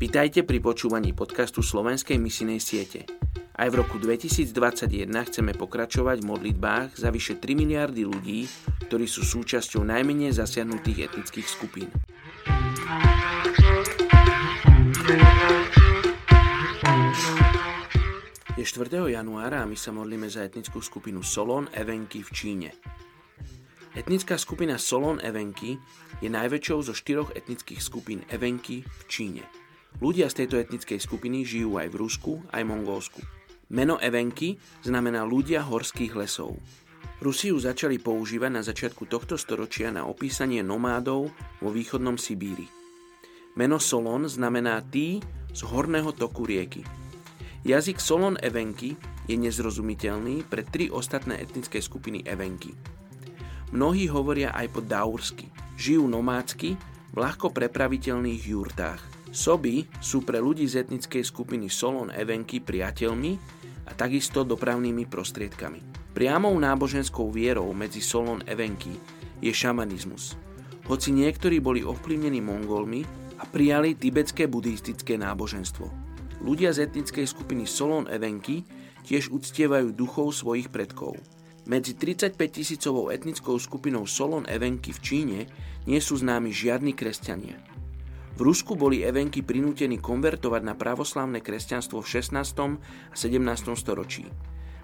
Vitajte pri počúvaní podcastu Slovenskej misinej siete. Aj v roku 2021 chceme pokračovať v modlitbách za vyše 3 miliardy ľudí, ktorí sú súčasťou najmenej zasiahnutých etnických skupín. Je 4. januára a my sa modlíme za etnickú skupinu Solon Evenky v Číne. Etnická skupina Solon Evenky je najväčšou zo štyroch etnických skupín Evenky v Číne. Ľudia z tejto etnickej skupiny žijú aj v Rusku, aj Mongolsku. Meno Evenky znamená ľudia horských lesov. Rusi ju začali používať na začiatku tohto storočia na opísanie nomádov vo východnom Sibíri. Meno Solon znamená tí z horného toku rieky. Jazyk Solon Evenky je nezrozumiteľný pre tri ostatné etnické skupiny Evenky. Mnohí hovoria aj po daursky. Žijú nomádsky v ľahko prepraviteľných jurtách. Soby sú pre ľudí z etnickej skupiny Solon Evenky priateľmi a takisto dopravnými prostriedkami. Priamou náboženskou vierou medzi Solon Evenky je šamanizmus. Hoci niektorí boli ovplyvnení Mongolmi a prijali tibetské buddhistické náboženstvo. Ľudia z etnickej skupiny Solon Evenky tiež uctievajú duchov svojich predkov. Medzi 35 tisícovou etnickou skupinou Solon Evenky v Číne nie sú známi žiadni kresťania. V Rusku boli Evenky prinútení konvertovať na pravoslávne kresťanstvo v 16. a 17. storočí.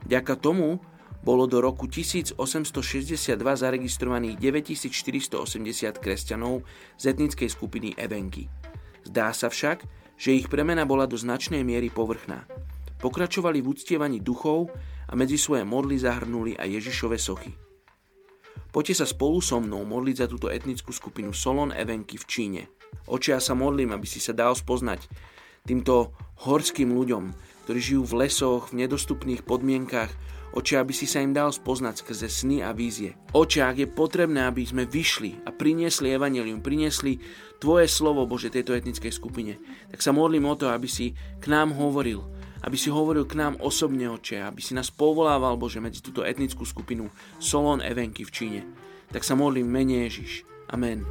Vďaka tomu bolo do roku 1862 zaregistrovaných 9480 kresťanov z etnickej skupiny Evenky. Zdá sa však, že ich premena bola do značnej miery povrchná. Pokračovali v uctievaní duchov a medzi svoje modly zahrnuli aj Ježišove sochy. Poďte sa spolu so mnou modliť za túto etnickú skupinu Solon Evenky v Číne. Oče, ja sa modlím, aby si sa dal spoznať týmto horským ľuďom, ktorí žijú v lesoch, v nedostupných podmienkach. Oče, aby si sa im dal spoznať skrze sny a vízie. Oče, ak je potrebné, aby sme vyšli a priniesli evanelium, priniesli Tvoje slovo, Bože, tejto etnickej skupine, tak sa modlím o to, aby si k nám hovoril, aby si hovoril k nám osobne, oče, aby si nás povolával, Bože, medzi túto etnickú skupinu Solon Evenky v Číne. Tak sa modlím mene Ježiš. Amén.